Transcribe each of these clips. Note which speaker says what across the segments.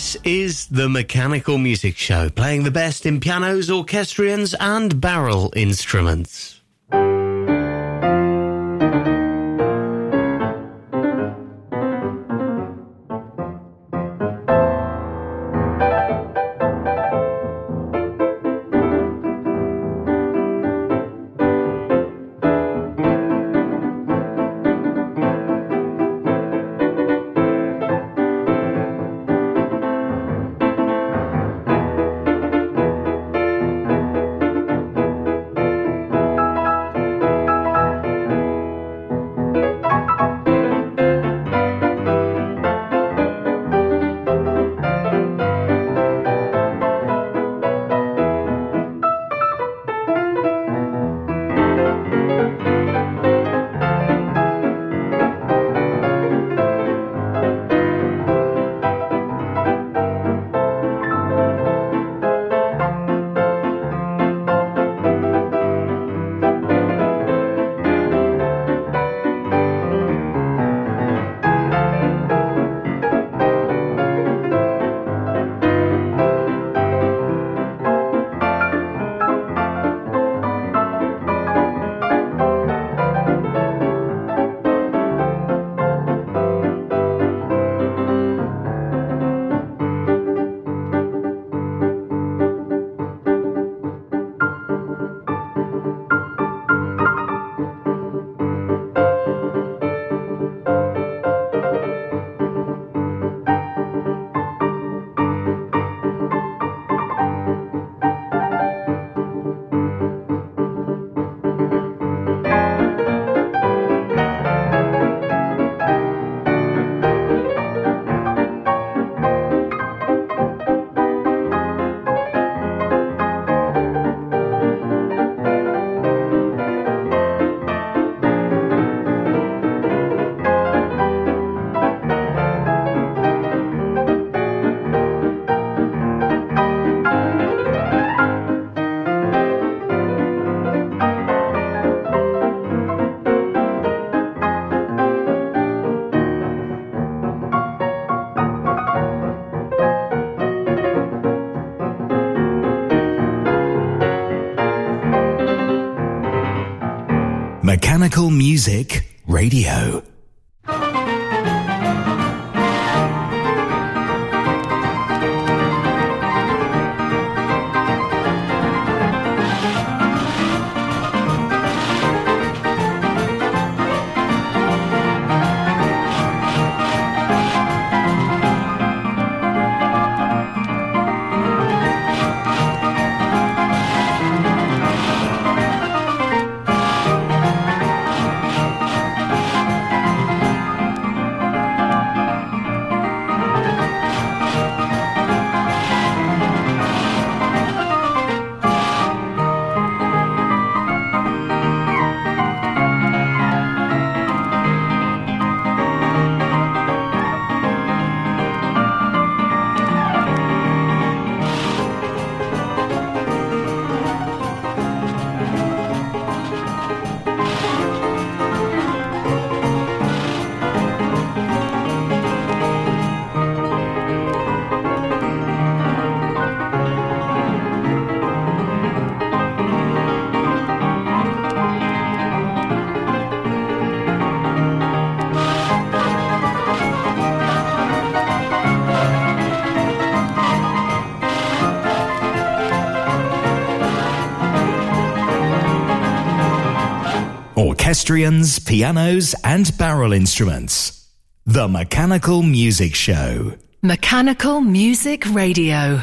Speaker 1: This is the Mechanical Music Show, playing the best in pianos, orchestrions, and barrel instruments.
Speaker 2: Music Radio. Orchestrions, pianos, and barrel instruments. The Mechanical Music Show.
Speaker 3: Mechanical Music Radio.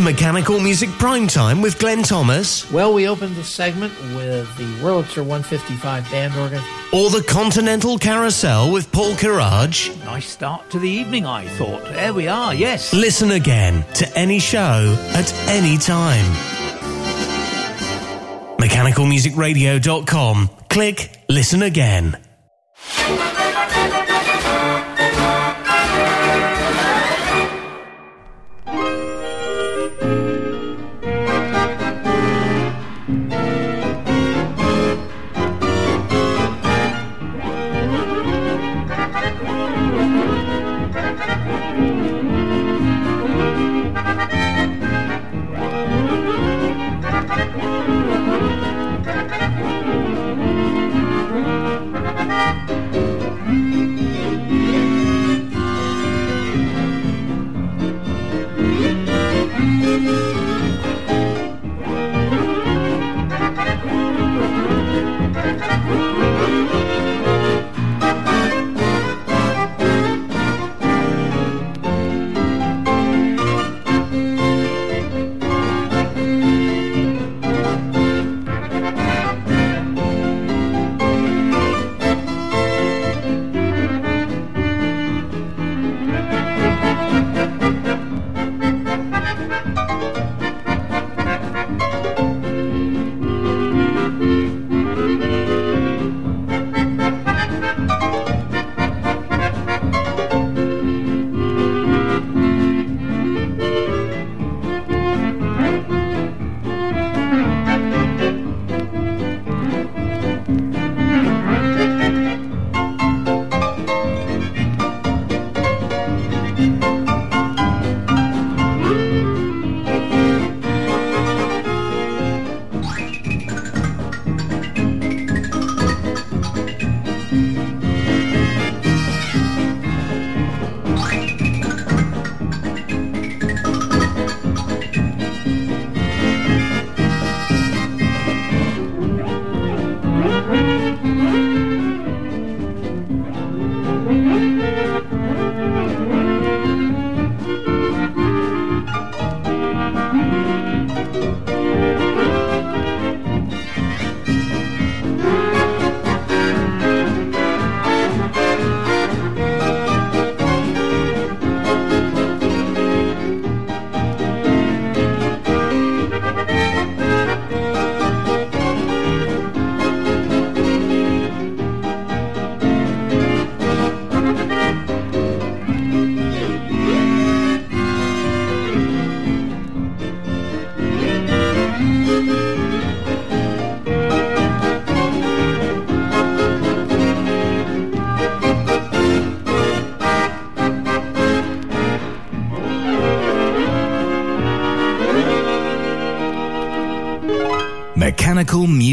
Speaker 1: Missed Mechanical Music Prime Time with Glenn Thomas?
Speaker 4: Well, we opened the segment with the Wurlitzer 155 band organ.
Speaker 1: Or the Continental Carousel with Paul Courage?
Speaker 5: Nice start to the evening, I thought. There we are, yes.
Speaker 1: Listen again to any show at any time. MechanicalMusicRadio.com. Click Listen Again.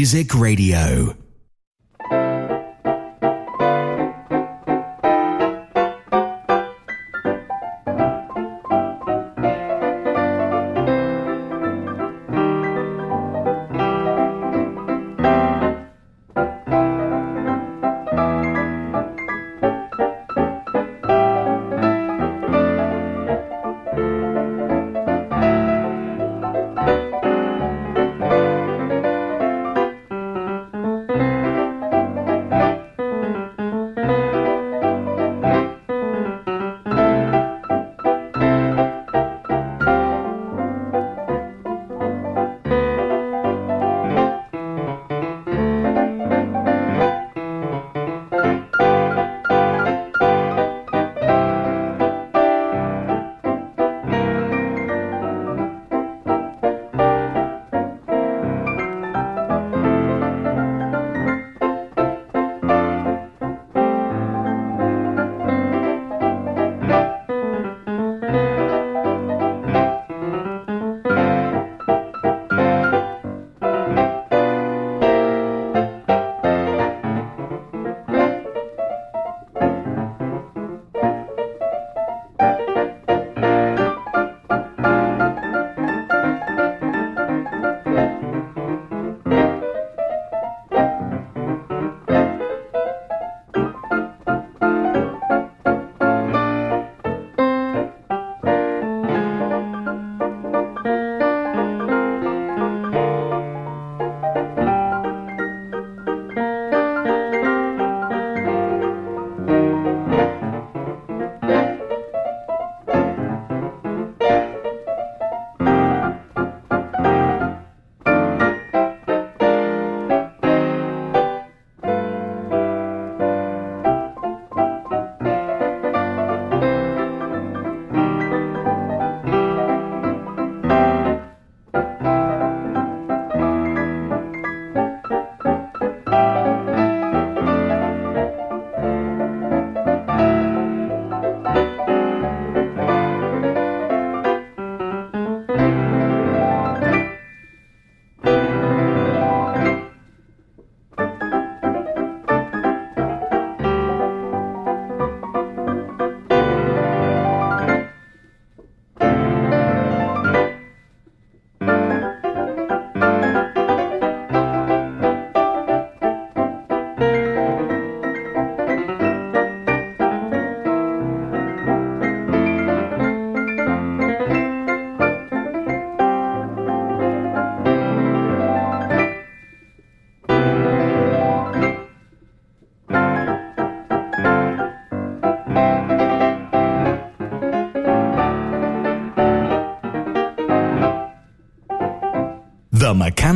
Speaker 2: Music Radio.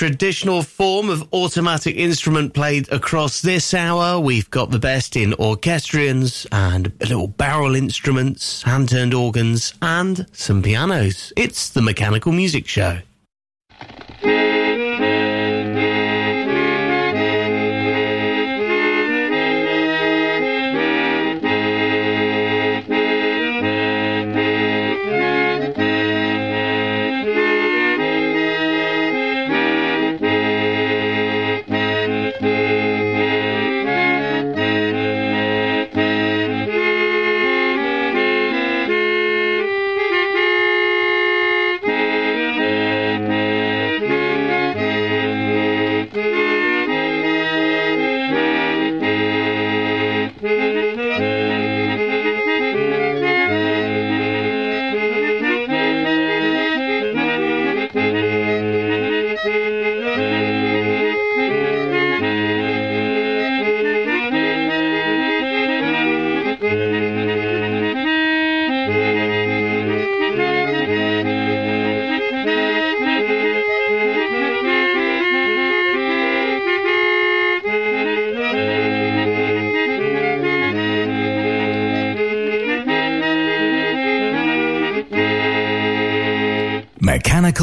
Speaker 1: Traditional form of automatic instrument played across this hour. We've got the best in orchestrions and little barrel instruments, hand-turned organs, and some pianos. It's the Mechanical Music Show.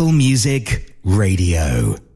Speaker 2: Music Radio.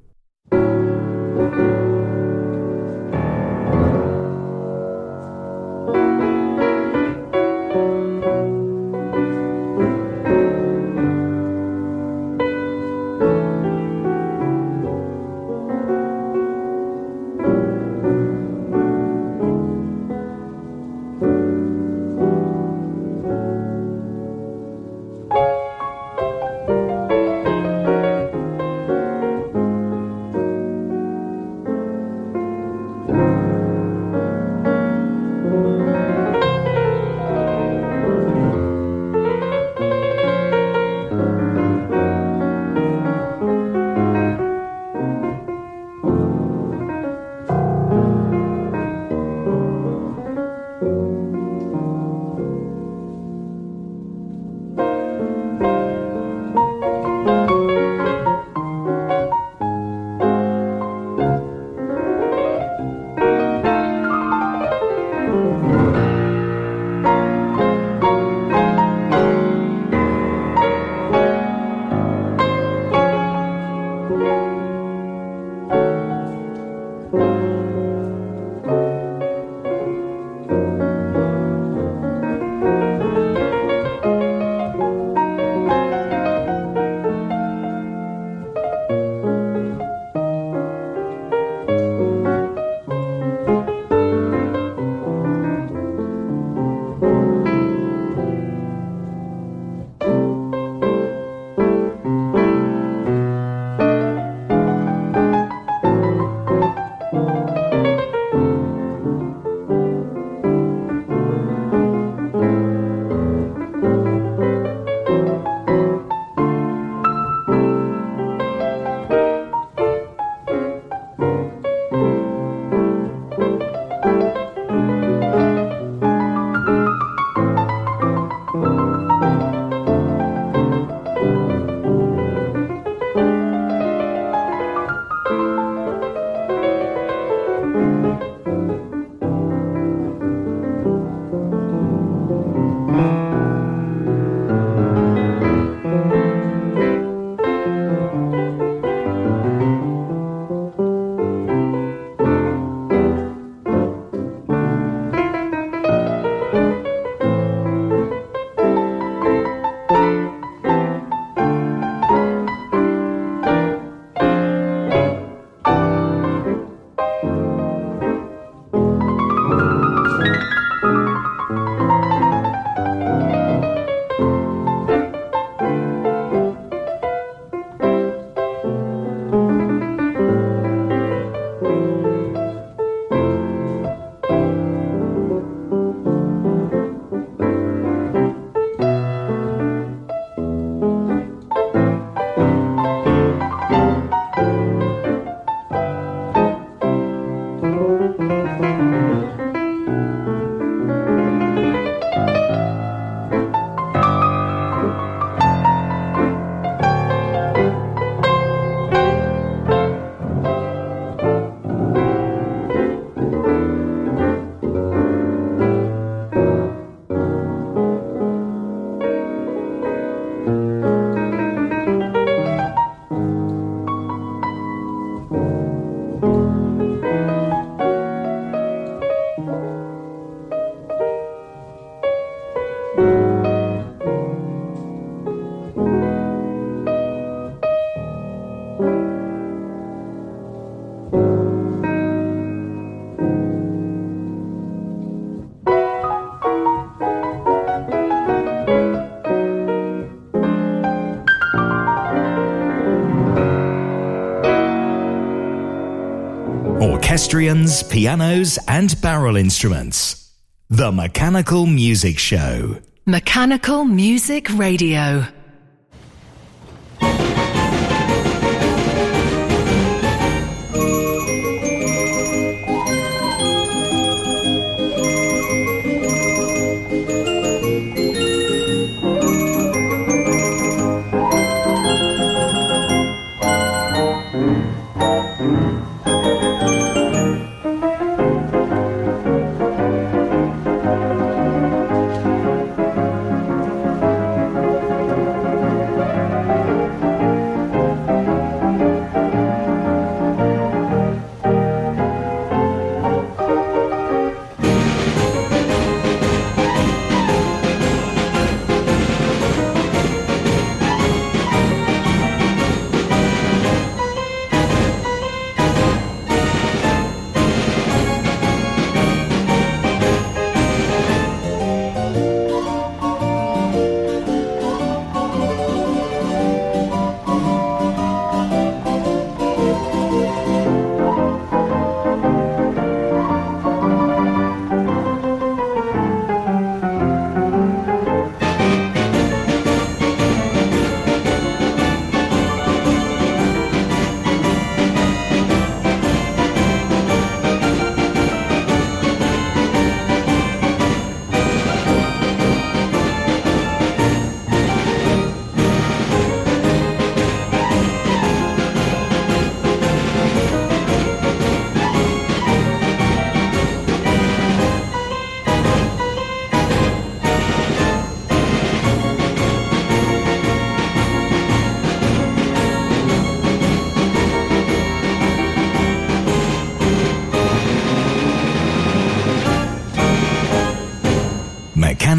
Speaker 2: Orchestrions, pianos, and barrel instruments. The Mechanical Music Show.
Speaker 3: Mechanical Music Radio.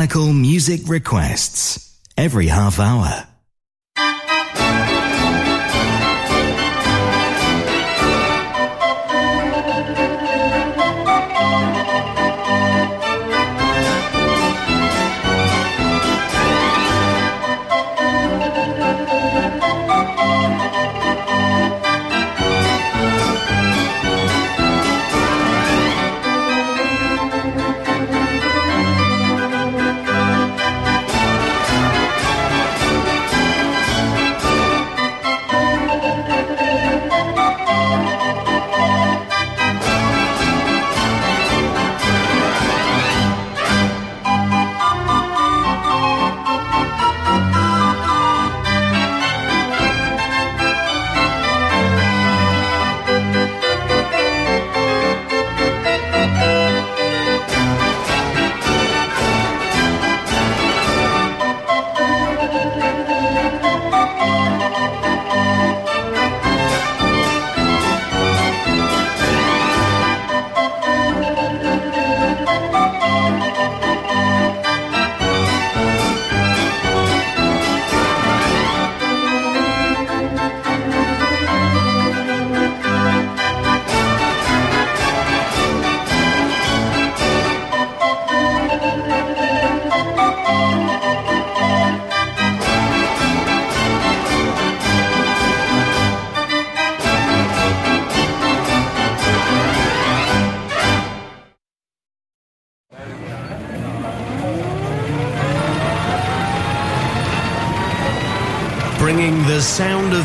Speaker 2: Mechanical music requests every half hour.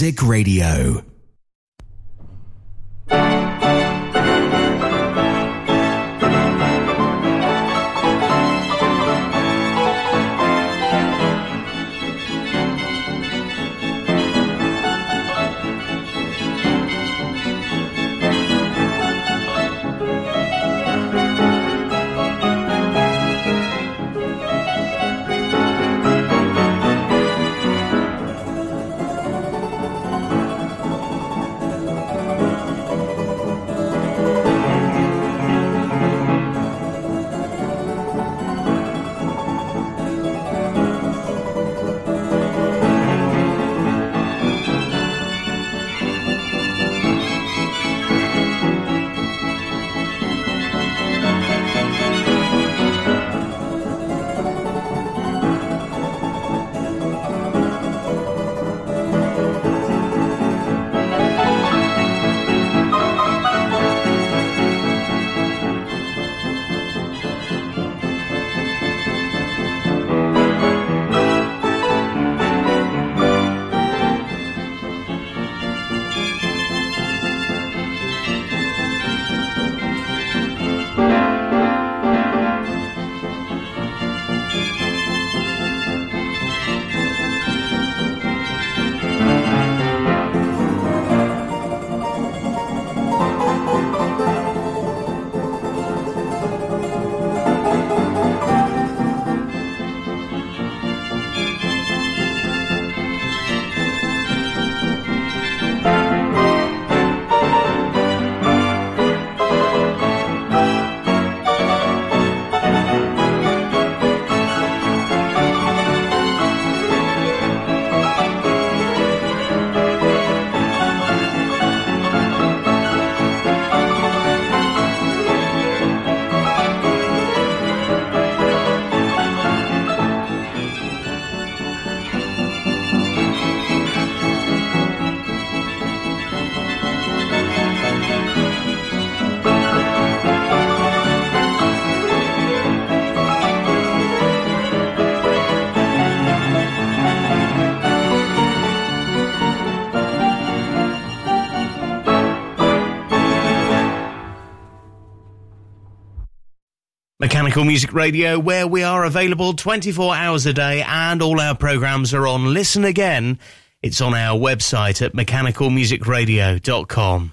Speaker 2: Music Radio.
Speaker 1: Mechanical Music Radio, where we are available 24 hours a day and all our programs are on Listen Again. It's on our website at mechanicalmusicradio.com.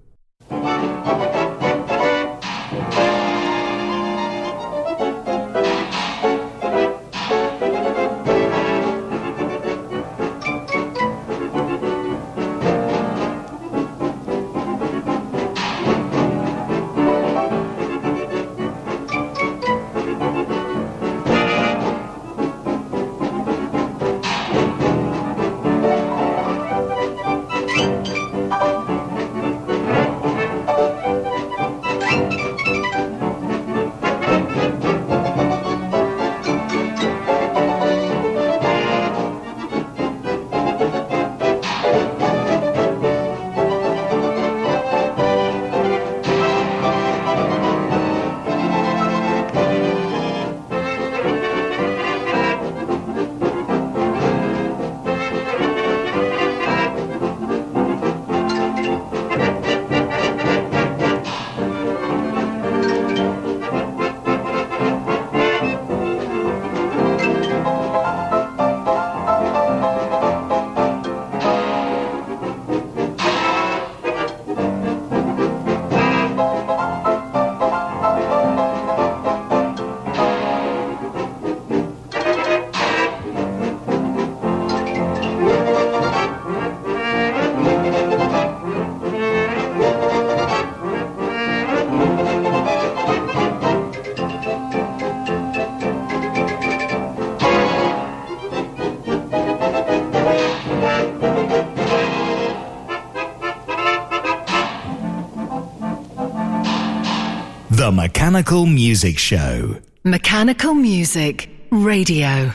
Speaker 2: The Mechanical Music Show.
Speaker 3: Mechanical Music Radio.